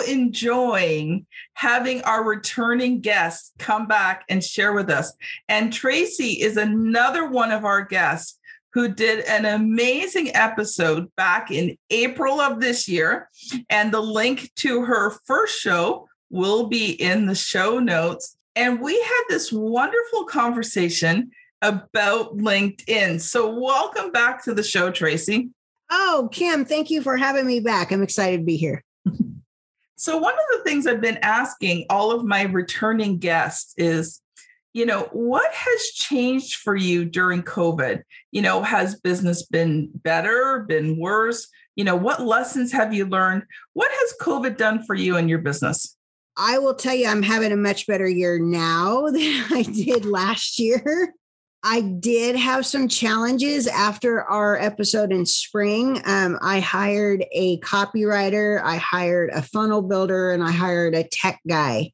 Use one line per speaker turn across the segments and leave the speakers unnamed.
enjoying having our returning guests come back and share with us. And Tracy is another one of our guests who did an amazing episode back in April of this year. And the link to her first show will be in the show notes. And we had this wonderful conversation about LinkedIn. So, welcome back to the show, Tracy.
Oh, Kim, thank you for having me back. I'm excited to be here.
So, one of the things I've been asking all of my returning guests is, you know, what has changed for you during COVID? You know, has business been better, been worse? You know, what lessons have you learned? What has COVID done for you and your business?
I will tell you, I'm having a much better year now than I did last year. I did have some challenges after our episode in spring. Um, I hired a copywriter, I hired a funnel builder, and I hired a tech guy.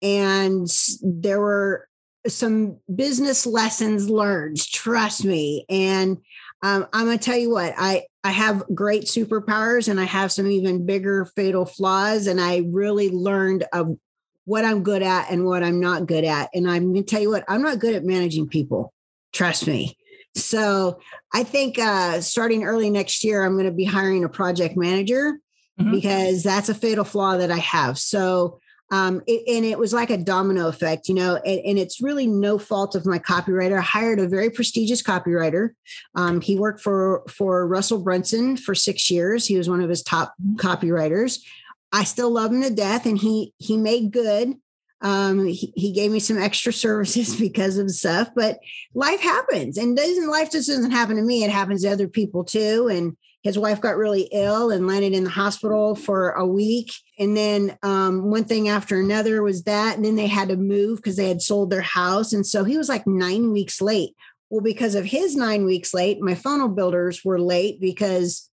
And there were some business lessons learned, trust me. And um, I'm going to tell you what, I, I have great superpowers and I have some even bigger fatal flaws. And I really learned of what I'm good at and what I'm not good at. And I'm going to tell you what, I'm not good at managing people. Trust me. So I think uh, starting early next year, I'm going to be hiring a project manager mm-hmm. because that's a fatal flaw that I have. So, um, it, and it was like a domino effect, you know, and, and, it's really no fault of my copywriter. I hired a very prestigious copywriter. Um, he worked for for Russell Brunson for six years. He was one of his top mm-hmm. copywriters. I still love him to death, and he he made good. Um, he, he gave me some extra services because of stuff, but life happens, and doesn't life just doesn't happen to me. It happens to other people too. And his wife got really ill and landed in the hospital for a week. And then um, one thing after another was that. And then they had to move because they had sold their house. And so he was like nine weeks late. Well, because of his nine weeks late, my funnel builders were late because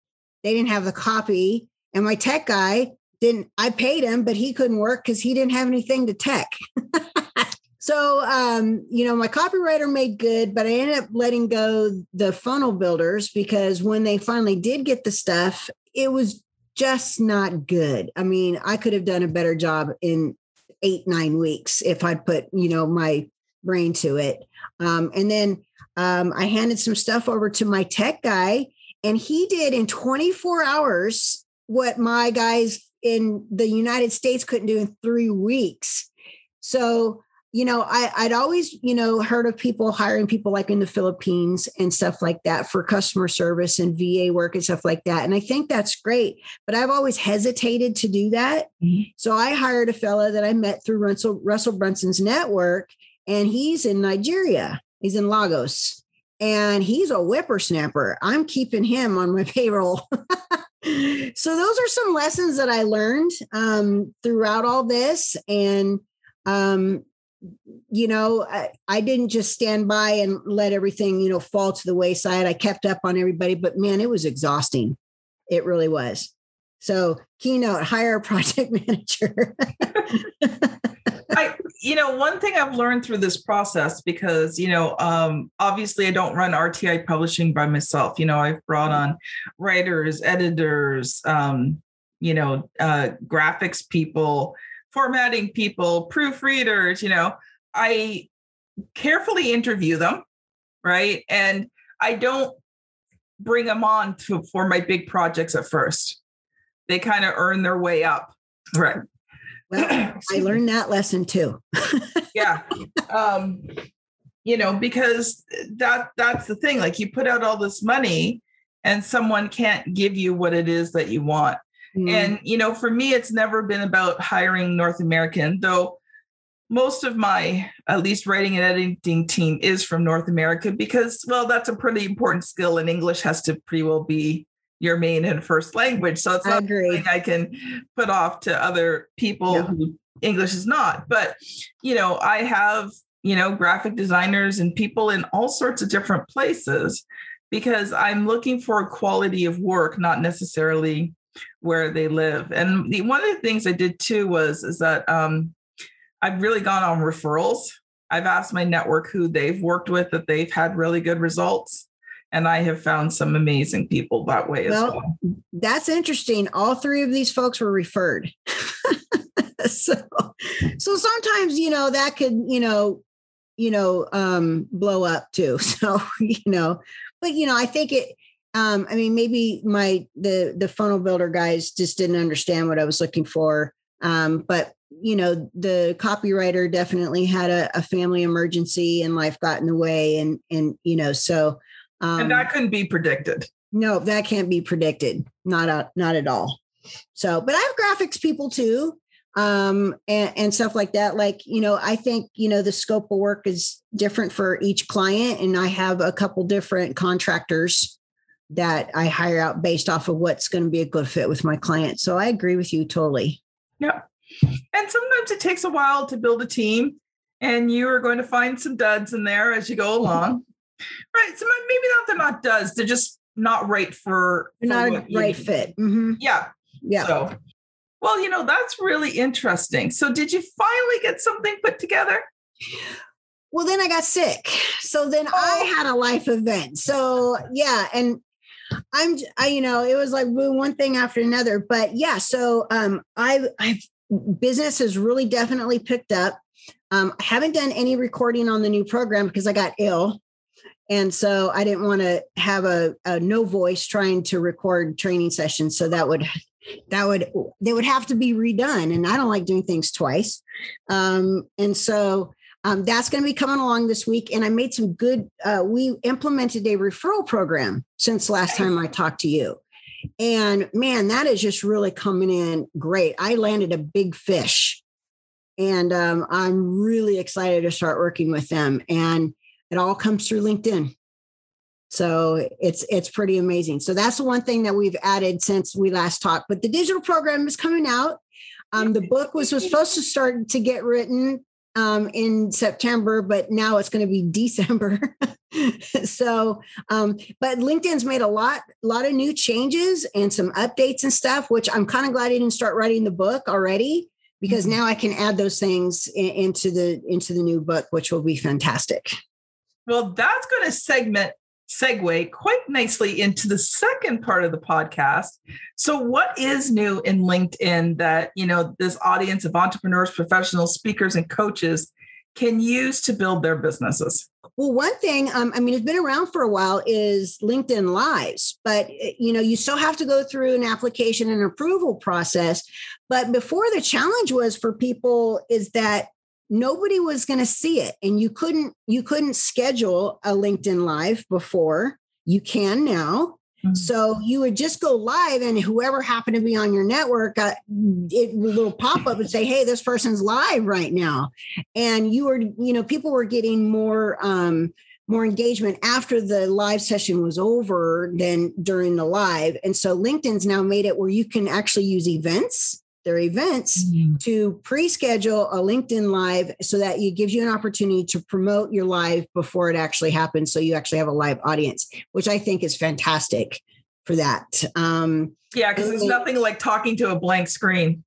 they didn't have the copy. And my tech guy didn't I paid him, but he couldn't work because he didn't have anything to tech. so um, you know, my copywriter made good, but I ended up letting go the funnel builders because when they finally did get the stuff, it was just not good. I mean, I could have done a better job in eight, nine weeks if I'd put, you know, my brain to it. Um, and then um, I handed some stuff over to my tech guy, and he did in 24 hours what my guys in the United States couldn't do in three weeks. So, you know, I, I'd always, you know, heard of people hiring people like in the Philippines and stuff like that for customer service and VA work and stuff like that. And I think that's great, but I've always hesitated to do that. Mm-hmm. So I hired a fella that I met through Russell, Russell Brunson's network, and he's in Nigeria. He's in Lagos and he's a whippersnapper. I'm keeping him on my payroll. So those are some lessons that I learned um, throughout all this, and um, you know, I, I, didn't just stand by and let everything you know fall to the wayside. I kept up on everybody, but man, it was exhausting. It really was. So keynote, hire a project manager.
You know, one thing I've learned through this process because, you know, um, obviously I don't run RTI publishing by myself. You know, I've brought on writers, editors, um, you know, uh, graphics people, formatting people, proofreaders, you know, I carefully interview them, right? And I don't bring them on to, for my big projects at first. They kind of earn their way up, right?
Well, I learned that lesson too.
yeah. Um, you know, because that that's the thing. Like you put out all this money and someone can't give you what it is that you want. Mm. And you know, for me, it's never been about hiring North American, though most of my at least writing and editing team is from North America because well, that's a pretty important skill and English has to pretty well be your main and first language. So it's not something I can put off to other people yeah. who English is not. But you know, I have, you know, graphic designers and people in all sorts of different places because I'm looking for a quality of work, not necessarily where they live. And the, one of the things I did too was is that um, I've really gone on referrals. I've asked my network who they've worked with that they've had really good results and I have found some amazing people that way well, as well.
That's interesting. All three of these folks were referred. so, so sometimes you know that could you know, you know, um, blow up too. So you know, but you know, I think it. Um, I mean, maybe my the the funnel builder guys just didn't understand what I was looking for. Um, but you know, the copywriter definitely had a, a family emergency and life got in the way, and and you know, so
um, and that couldn't be predicted.
No, that can't be predicted. Not a, not at all. So, but I have graphics people too, um, and, and stuff like that. Like, you know, I think, you know, the scope of work is different for each client. And I have a couple different contractors that I hire out based off of what's going to be a good fit with my client. So I agree with you totally.
Yeah. And sometimes it takes a while to build a team, and you are going to find some duds in there as you go along. Right. So maybe not they're not does, they're just not right for,
for not a right fit. Mm-hmm.
Yeah.
Yeah.
So well, you know, that's really interesting. So did you finally get something put together?
Well, then I got sick. So then oh. I had a life event. So yeah, and I'm I you know, it was like one thing after another. But yeah, so um I I've business has really definitely picked up. Um, I haven't done any recording on the new program because I got ill. And so I didn't want to have a, a no voice trying to record training sessions. So that would that would they would have to be redone. And I don't like doing things twice. Um, and so um, that's going to be coming along this week. And I made some good. Uh, we implemented a referral program since last time I talked to you. And man, that is just really coming in great. I landed a big fish, and um, I'm really excited to start working with them. And it all comes through LinkedIn. So it's it's pretty amazing. So that's the one thing that we've added since we last talked. But the digital program is coming out. Um, the book was, was supposed to start to get written um, in September, but now it's going to be December. so, um, but LinkedIn's made a lot, a lot of new changes and some updates and stuff, which I'm kind of glad I didn't start writing the book already because mm-hmm. now I can add those things in, into the into the new book, which will be fantastic.
Well, that's going to segment segue quite nicely into the second part of the podcast. So what is new in LinkedIn that, you know, this audience of entrepreneurs, professionals, speakers and coaches can use to build their businesses?
Well, one thing, um, I mean, it's been around for a while is LinkedIn Lives, but eh, you know, you still have to go through an application and approval process. But before the challenge was for people is that nobody was going to see it and you couldn't you couldn't schedule a linkedin live before. You can now. Mm-hmm. so you would just go live and whoever happened to be on your network uh, it will pop up and say hey this person's live right now. And you were you know people were getting more um more engagement after the live session was over than during the live. And so linkedin's now made it where you can actually use events their events mm-hmm. to pre-schedule a LinkedIn live so that it gives you an opportunity to promote your live before it actually happens. So you actually have a live audience, which I think is fantastic for that. Um,
yeah, because there's nothing like talking to a blank screen.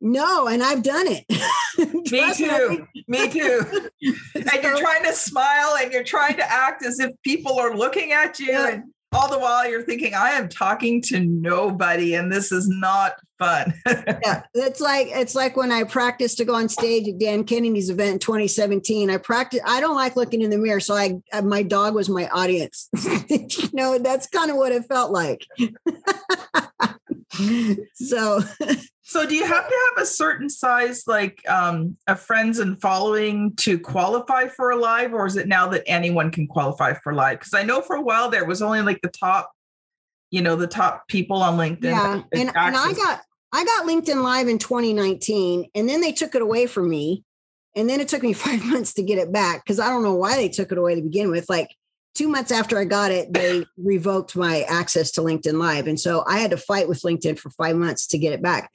No, and I've done it.
me too. Me too. and you're trying to smile and you're trying to act as if people are looking at you. Yeah. And all the while you're thinking, I am talking to nobody and this is not fun.
yeah. It's like it's like when I practiced to go on stage at Dan Kennedy's event in 2017. I practice I don't like looking in the mirror. So I my dog was my audience. you know, that's kind of what it felt like. so
So do you have to have a certain size like um of friends and following to qualify for a live or is it now that anyone can qualify for live? Because I know for a while there was only like the top, you know, the top people on LinkedIn.
Yeah. And, and I got I got LinkedIn live in 2019 and then they took it away from me. And then it took me five months to get it back because I don't know why they took it away to begin with. Like two months after I got it, they revoked my access to LinkedIn Live. And so I had to fight with LinkedIn for five months to get it back.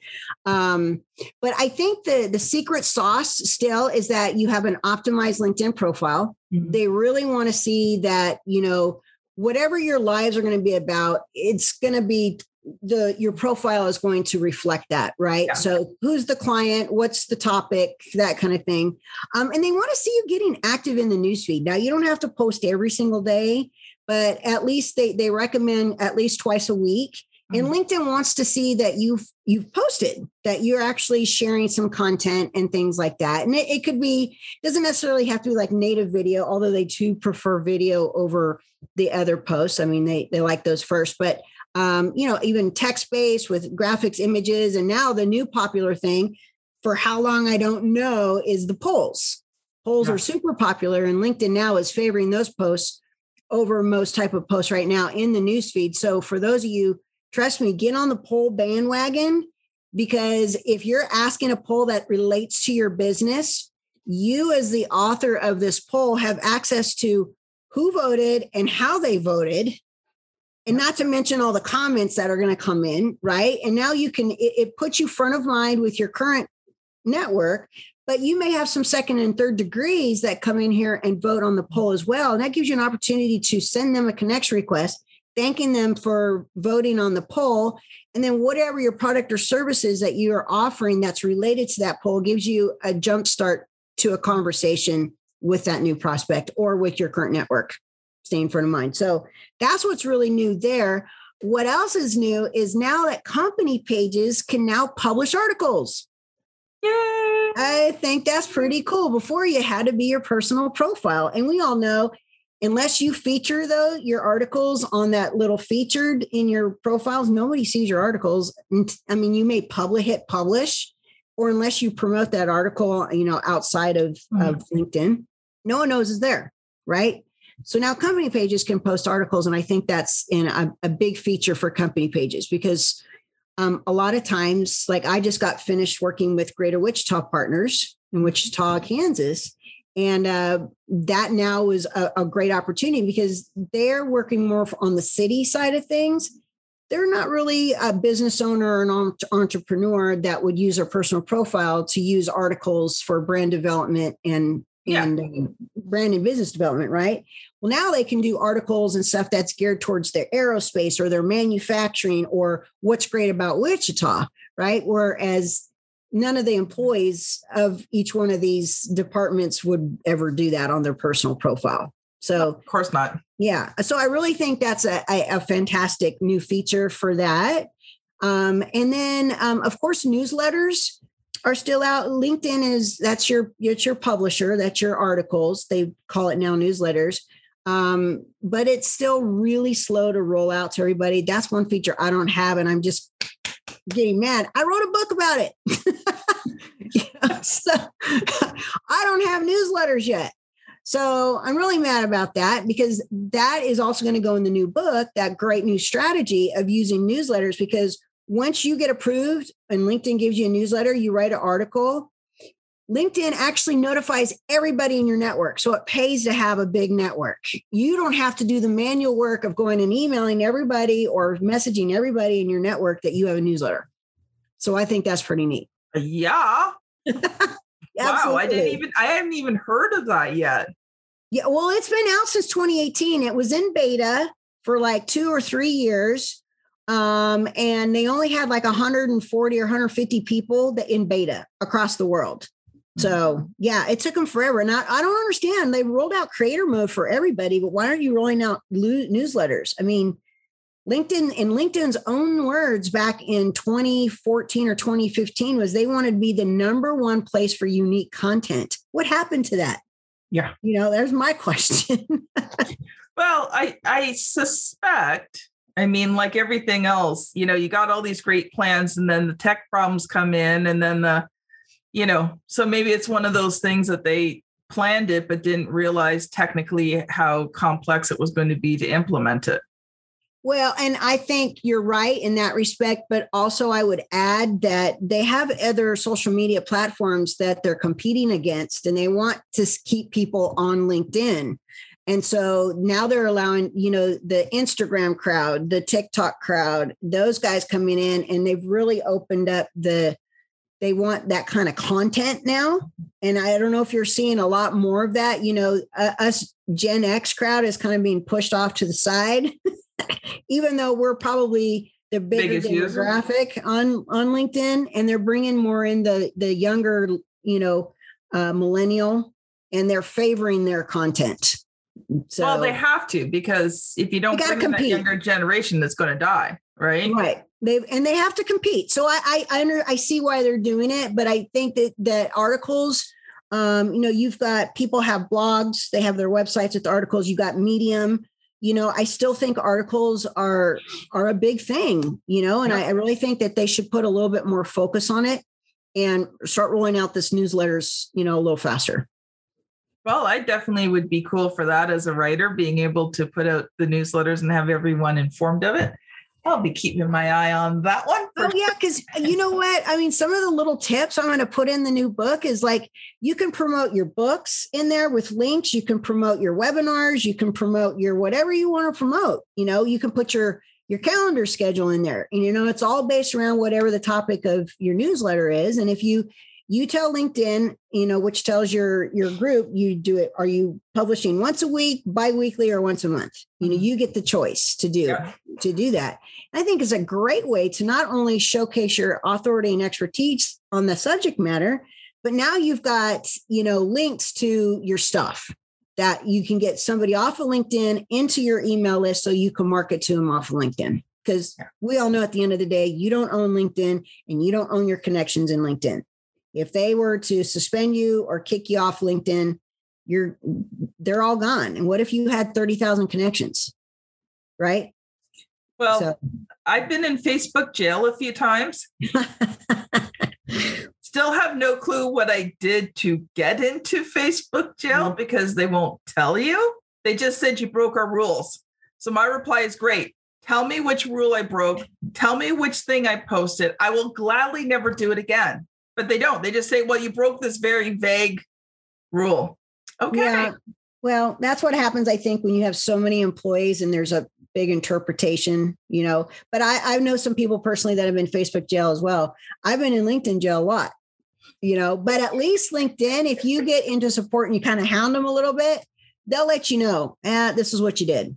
Um, but I think the, the secret sauce still is that you have an optimized LinkedIn profile. Mm-hmm. They really want to see that, you know, whatever your lives are going to be about, it's going to be the your profile is going to reflect that right? Yeah. so who's the client? What's the topic? That kind of thing. Um, and they want to see you getting active in the newsfeed. Now you don't have to post every single day but at least they they recommend at least twice a week. And mm-hmm. linkedin wants to see that you've you've posted that you're actually sharing some content and things like that. And it, it could be doesn't necessarily have to be like native video although they do prefer video over the other posts. I mean they they like those first but um, you know, even text based with graphics, images. And now the new popular thing for how long I don't know is the polls. Polls yeah. are super popular, and LinkedIn now is favoring those posts over most type of posts right now in the newsfeed. So for those of you, trust me, get on the poll bandwagon because if you're asking a poll that relates to your business, you as the author of this poll have access to who voted and how they voted and not to mention all the comments that are going to come in right? And now you can it, it, puts you front of mind with your current network but you may have some second and third degrees that come in here and vote on the poll as well. And that gives you an opportunity to send them a connection request thanking them for voting on the poll. And then whatever your product or services that you are offering that's related to that poll gives you a jump start to a conversation with that new prospect or with your current network stay in front of mind. So that's what's really new there. What else is new is now that company pages can now publish articles. Yay! I think that's pretty cool. Before you had to be your personal profile. And we all know unless you feature though your articles on that little featured in your profiles, nobody sees your articles. I mean, you may publish hit publish, or unless you promote that article, you know, outside of, mm. of LinkedIn, no one knows is there, right? So now company pages can post articles, and I think that's in a, a big feature for company pages because um, a lot of times, like I just got finished working with Greater Wichita Partners in Wichita, Kansas, and uh, that now is a, a great opportunity because they're working more on the city side of things. They're not really a business owner or an entrepreneur that would use their personal profile to use articles for brand development and yeah. and um, brand and business development, right? Well, now they can do articles and stuff that's geared towards their aerospace or their manufacturing or what's great about Wichita, right? Whereas none of the employees of each one of these departments would ever do that on their personal profile. So,
of course not.
Yeah. So, I really think that's a, a, a fantastic new feature for that. Um, and then, um, of course, newsletters are still out. LinkedIn is that's your it's your publisher, that's your articles. They call it now newsletters. Um, but it's still really slow to roll out to everybody. That's one feature I don't have, and I'm just getting mad. I wrote a book about it. so I don't have newsletters yet. So I'm really mad about that because that is also going to go in the new book, that great new strategy of using newsletters because once you get approved and LinkedIn gives you a newsletter, you write an article, LinkedIn actually notifies everybody in your network. So it pays to have a big network. You don't have to do the manual work of going and emailing everybody or messaging everybody in your network that you have a newsletter. So I think that's pretty neat.
Uh, yeah. wow, I didn't even I haven't even heard of that yet.
Yeah, well, it's been out since 2018. It was in beta for like 2 or 3 years. Um, and they only had like 140 or 150 people that in beta across the world. So mm-hmm. yeah, it took them forever. And I, I don't understand. They rolled out creator mode for everybody, but why aren't you rolling out lo- newsletters? I mean, LinkedIn, in LinkedIn's own words back in 2014 or 2015, was they wanted to be the number one place for unique content. What happened to that?
Yeah.
You know, there's my question.
well, I I suspect I mean, like everything else, you know, you got all these great plans and then the tech problems come in and then the, you know, so maybe it's one of those things that they planned it but didn't realize technically how complex it was going to be to implement it.
Well, and I think you're right in that respect, but also I would add that they have other social media platforms that they're competing against and they want to keep people on LinkedIn. And so now they're allowing, you know, the Instagram crowd, the TikTok crowd, those guys coming in and they've really opened up the they want that kind of content now. And I don't know if you're seeing a lot more of that. You know, uh, us Gen X crowd is kind of being pushed off to the side. even though we're probably the bigger Biggest demographic user. on on LinkedIn, and they're bringing more in the the younger, you know, uh, millennial, and they're favoring their content.
So, well, they have to because if you don't bring compete. that younger generation, that's going to die, right?
Right. They and they have to compete. So I I I, under, I see why they're doing it, but I think that that articles um, you know, you've got people have blogs, they have their websites with articles, you got Medium, you know i still think articles are are a big thing you know and yeah. I, I, really think that they should put a little bit more focus on it and start rolling out this newsletters you know a little faster
well i definitely would be cool for that as a writer being able to put out the newsletters and have everyone informed of it I'll be keeping my eye on that one.
oh yeah, because uh, you know what? I mean, some of the little tips I'm going to put in the new book is like you can promote your books in there with links. You can promote your webinars. You can promote your whatever you want to promote. You know, you can put your your calendar schedule in there, and you know it's all based around whatever the topic of your newsletter is. And if you you tell linkedin you know which tells your your group you do it. Are you publishing once a week bi-weekly or once a month? You know mm-hmm. you get the choice to do yeah. to do that. I think is a great way to not only showcase your authority and expertise on the subject matter but now you've got you know links to your stuff that you can get somebody off of linkedin into your email list so you can market to them off of linkedin. Because we all know at the end of the day you don't own linkedin and you don't own your connections in linkedin if they were to suspend you or kick you off LinkedIn, you're they're all gone. And what if you had 30,000 connections? Right?
Well, so. I've been in Facebook jail a few times. Still have no clue what I did to get into Facebook jail mm-hmm. because they won't tell you. They just said you broke our rules. So my reply is great. Tell me which rule I broke. Tell me which thing I posted. I will gladly never do it again but they don't. They just say, well, you broke this very vague rule. Okay. Yeah.
Well, that's what happens, I think, when you have so many employees and there's a big interpretation, you know. But I, I know some people personally that have been Facebook jail as well. I've been in LinkedIn jail a lot, you know, but at least LinkedIn, if you get into support and you kind of hound them a little bit, they'll let you know, eh, this is what you did,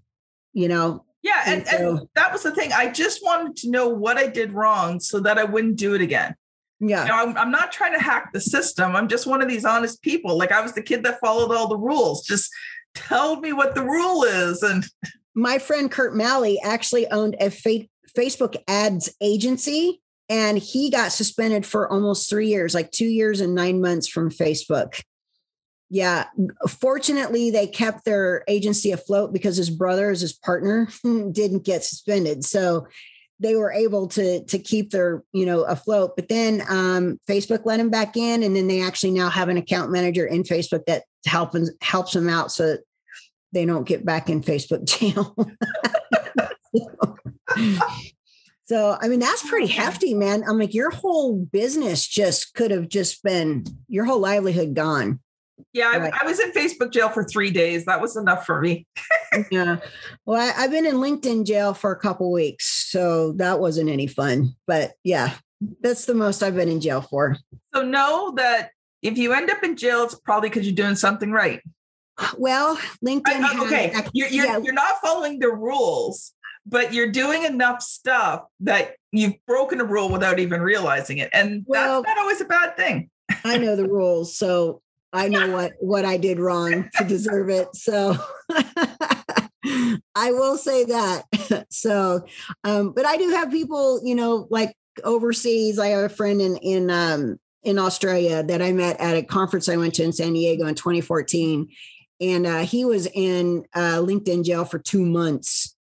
you know.
Yeah. And, and, so, and that was the thing. I just wanted to know what I did wrong so that I wouldn't do it again.
Yeah.
I'm, I'm not trying to hack the system. I'm just one of these honest people. Like I was the kid that followed all the rules. Just tell me what the rule is. And
my friend Kurt Malley actually owned a fa- Facebook ads agency and he got suspended for almost three years, like two years and nine months from Facebook. Yeah. Fortunately, they kept their agency afloat because his brother, as his partner, didn't get suspended. So they were able to to keep their you know afloat but then um, facebook let them back in and then they actually now have an account manager in facebook that helps helps them out so they don't get back in facebook jail so i mean that's pretty hefty man i'm like your whole business just could have just been your whole livelihood gone
yeah, I, I, was in Facebook jail for three days. That was enough for me.
yeah. Well, I, have been in LinkedIn jail for a couple weeks, so that wasn't any fun. But yeah, that's the most I've been in jail for.
So know that if you end up in jail, it's probably because you're doing something right.
Well, LinkedIn.
I, okay, you're you're, yeah. you're not following the rules, but you're doing enough stuff that you've broken a rule without even realizing it, and well, that's not always a bad thing.
I know the rules, so I know what what I did wrong to deserve it. So I will say that. So, um, but I do have people, you know, like overseas. I have a friend in in um, in Australia that I met at a conference I went to in San Diego in 2014, and uh, he was in uh, LinkedIn jail for two months.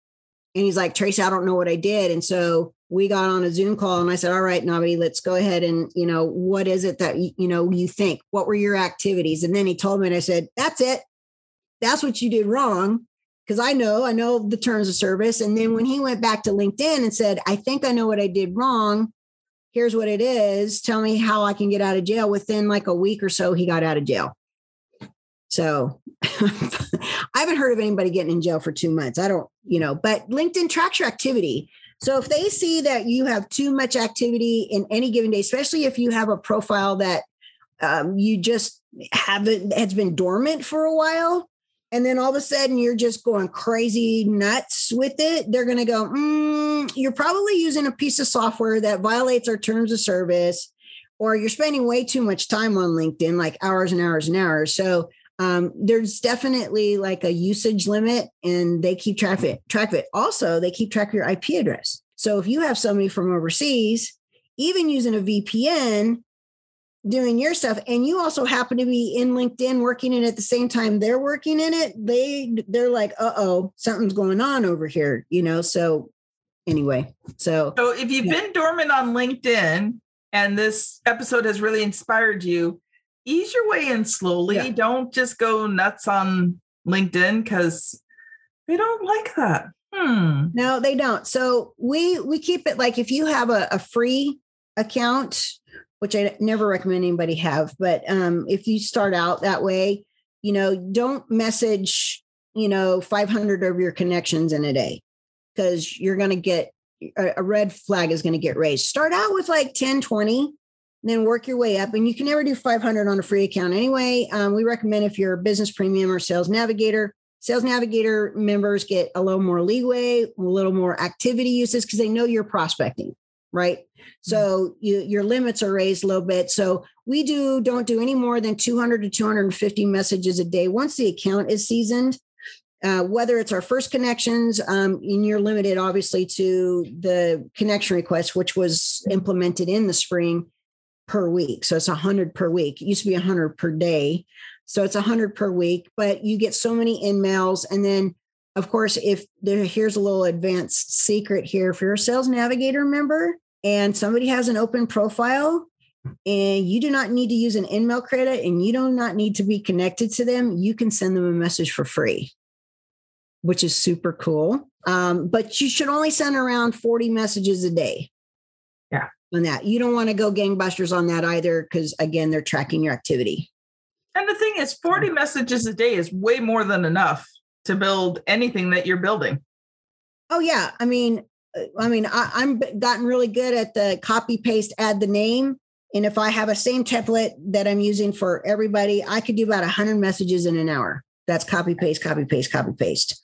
And he's like, Tracy, I don't know what I did. And so we got on a Zoom call and I said, all right, Nabi, let's go ahead and, you know, what is it that, you know, you think? What were your activities? And then he told me and I said, that's it. That's what you did wrong. Cause I know, I know the terms of service. And then when he went back to LinkedIn and said, I think I know what I did wrong. Here's what it is. Tell me how I can get out of jail. Within like a week or so, he got out of jail. So I haven't heard of anybody getting in jail for two months. I don't, you know, but LinkedIn tracks your activity. So if they see that you have too much activity in any given day, especially if you have a profile that um, you just haven't has been dormant for a while, and then all of a sudden you're just going crazy nuts with it, they're going to go, mm, you're probably using a piece of software that violates our terms of service, or you're spending way too much time on LinkedIn, like hours and hours and hours. So um, there's definitely like a usage limit and they keep track of it track of it. Also they keep track of your ip address. So if you have somebody from overseas even using a vpn doing your stuff and you also happen to be in linkedin working in it at the same time they're working in it they they're like uh-oh something's going on over here you know so anyway so
so if you've yeah. been dormant on linkedin and this episode has really inspired you ease your way in slowly. Yeah. Don't just go nuts on LinkedIn because they don't like that. Hmm.
No, they don't. So we we keep it like if you have a, a free account, which I never recommend anybody have, but um, if you start out that way, you know, don't message, you know, 500 of your connections in a day because you're going to get a, a red flag is going to get raised. Start out with like 10, 20 then work your way up. And you can never do 500 on a free account anyway. Um, we recommend if you're a business premium or sales navigator, sales navigator members get a little more leeway, a little more activity uses because they know you're prospecting, right? So you, your limits are raised a little bit. So we do don't do any more than 200 to 250 messages a day once the account is seasoned. Uh, whether it's our first connections, um, and you're limited obviously to the connection request, which was implemented in the spring per week. So it's a hundred per week. It used to be a hundred per day. So it's a hundred per week, but you get so many emails. And then of course, if there here's a little advanced secret here, if you're a sales navigator member and somebody has an open profile and you do not need to use an email credit and you do not need to be connected to them, you can send them a message for free, which is super cool. Um, but you should only send around 40 messages a day.
Yeah
on that. You don't want to go gangbusters on that either, because again, they're tracking your activity.
And the thing is, 40 messages a day is way more than enough to build anything that you're building.
Oh yeah. I mean, I mean, I, I'm gotten really good at the copy paste, add the name. And if I have a same template that I'm using for everybody, I could do about 100 messages in an hour. That's copy paste, copy paste, copy paste.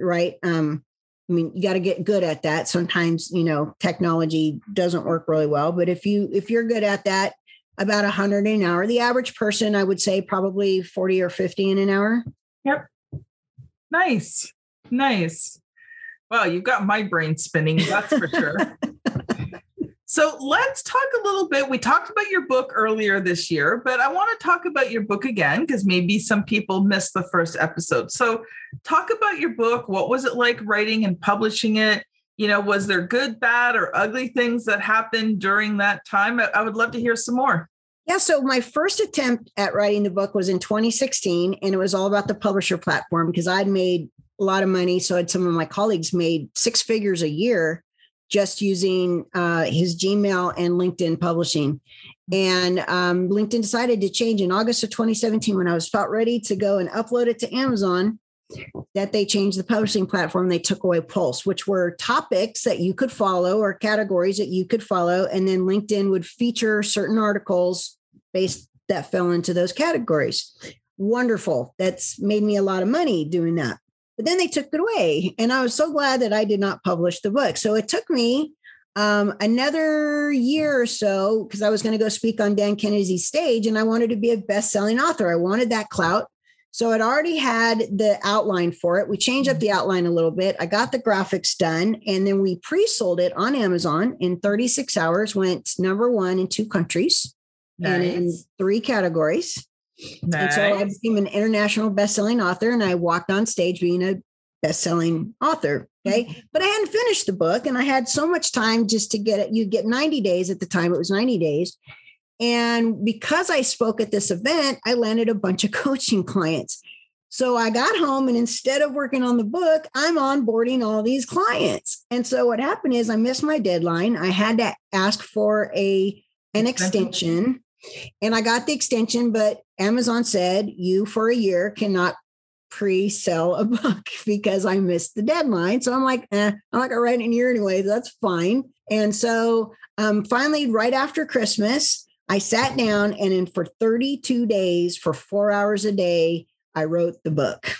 Right. Um, I mean, you got to get good at that. Sometimes, you know, technology doesn't work really well, but if you if you're good at that, about 100 an hour. The average person, I would say, probably 40 or 50 in an hour.
Yep. Nice. Nice. Well, you've got my brain spinning, that's for sure. So let's talk a little bit. We talked about your book earlier this year, but I want to talk about your book again because maybe some people missed the first episode. So, talk about your book. What was it like writing and publishing it? You know, was there good, bad, or ugly things that happened during that time? I would love to hear some more.
Yeah, so my first attempt at writing the book was in 2016, and it was all about the publisher platform because I'd made a lot of money. So, had some of my colleagues made six figures a year just using uh, his Gmail and LinkedIn publishing. And um, LinkedIn decided to change in August of 2017 when I was about ready to go and upload it to Amazon. That they changed the publishing platform. They took away Pulse, which were topics that you could follow or categories that you could follow. And then LinkedIn would feature certain articles based that fell into those categories. Wonderful. That's made me a lot of money doing that. But then they took it away. And I was so glad that I did not publish the book. So it took me um, another year or so because I was going to go speak on Dan Kennedy's stage and I wanted to be a best selling author. I wanted that clout. So it already had the outline for it. We changed up the outline a little bit. I got the graphics done and then we pre sold it on Amazon in 36 hours, went number one in two countries nice. and in three categories. Nice. And so I became an international best-selling author, and I walked on stage being a best-selling author. Okay. Mm-hmm. But I hadn't finished the book and I had so much time just to get it. You get 90 days at the time, it was 90 days. And because I spoke at this event, I landed a bunch of coaching clients. So I got home and instead of working on the book, I'm onboarding all these clients. And so what happened is I missed my deadline. I had to ask for a an extension and I got the extension, but Amazon said you for a year cannot pre-sell a book because I missed the deadline. So I'm like, eh, I'm not gonna write it in here anyway. That's fine. And so um, finally, right after Christmas, I sat down and in for 32 days, for four hours a day, I wrote the book.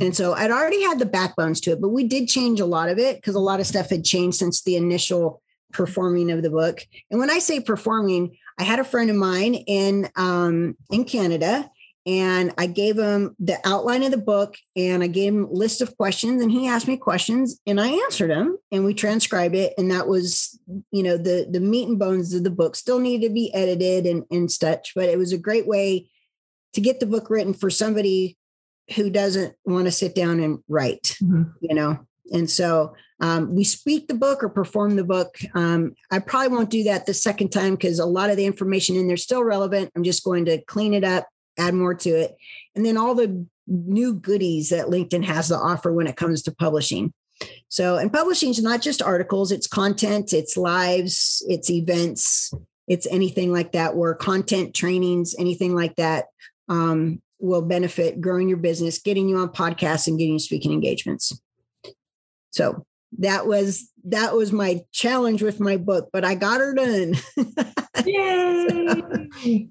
And so I'd already had the backbones to it, but we did change a lot of it because a lot of stuff had changed since the initial performing of the book. And when I say performing, I had a friend of mine in um, in Canada, and I gave him the outline of the book and I gave him a list of questions and he asked me questions and I answered them and we transcribed it and that was you know the the meat and bones of the book still needed to be edited and and such but it was a great way to get the book written for somebody who doesn't want to sit down and write mm-hmm. you know and so um, we speak the book or perform the book. Um, I probably won't do that the second time because a lot of the information in there is still relevant. I'm just going to clean it up, add more to it. And then all the new goodies that LinkedIn has to offer when it comes to publishing. So, and publishing is not just articles, it's content, it's lives, it's events, it's anything like that, where content trainings, anything like that um, will benefit growing your business, getting you on podcasts, and getting you speaking engagements. So, that was that was my challenge with my book, but I got her done.
Yay!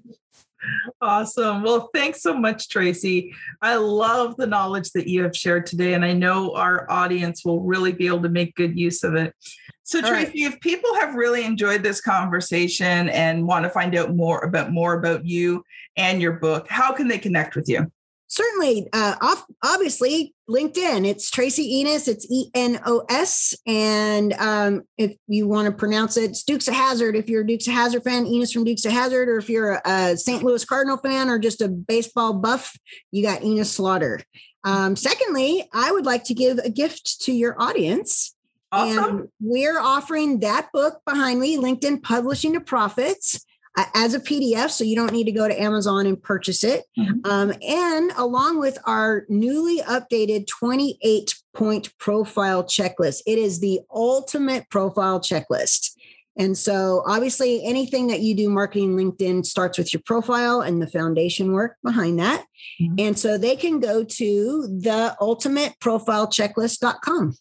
Awesome. Well, thanks so much, Tracy. I love the knowledge that you have shared today, and I know our audience will really be able to make good use of it. So, Tracy, right. if people have really enjoyed this conversation and want to find out more about more about you and your book, how can they connect with you?
Certainly uh, off, obviously linkedin it's tracy enos it's e-n-o-s and um, if you want to pronounce it it's dukes of hazzard. If you're a dukes of hazzard fan enos from dukes of hazzard or if you're a, a st louis cardinal fan or just a baseball buff you got enos slaughter. Um, secondly i would like to give a gift to your audience. Awesome. and we're offering that book behind me linkedin publishing to profits as a PDF, so you don't need to go to Amazon and purchase it. Mm-hmm. Um, and along with our newly updated 28 point profile checklist, it is the ultimate profile checklist. And so, obviously, anything that you do marketing LinkedIn starts with your profile and the foundation work behind that. Mm-hmm. And so, they can go to the ultimateprofilechecklist.com.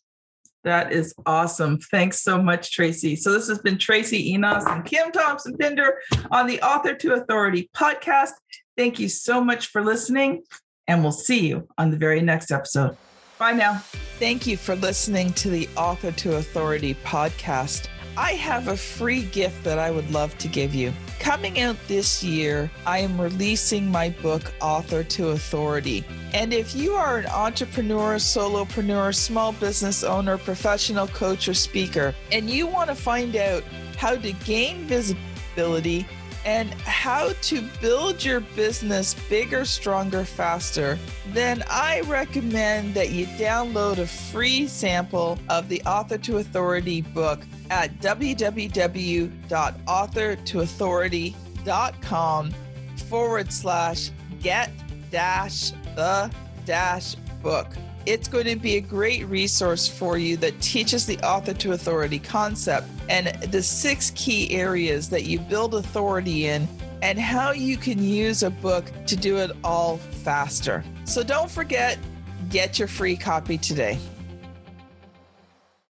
That is awesome. Thanks so much, Tracy. So, this has been Tracy Enos and Kim Thompson Pinder on the Author to Authority podcast. Thank you so much for listening, and we'll see you on the very next episode. Bye now. Thank you for listening to the Author to Authority podcast. I have a free gift that I would love to give you. Coming out this year, I am releasing my book, Author to Authority. And if you are an entrepreneur, solopreneur, small business owner, professional coach, or speaker, and you want to find out how to gain visibility and how to build your business bigger, stronger, faster, then I recommend that you download a free sample of the Author to Authority book at www.authortoauthority.com forward slash get dash the dash book. It's going to be a great resource for you that teaches the author to authority concept and the six key areas that you build authority in and how you can use a book to do it all faster. So don't forget, get your free copy today.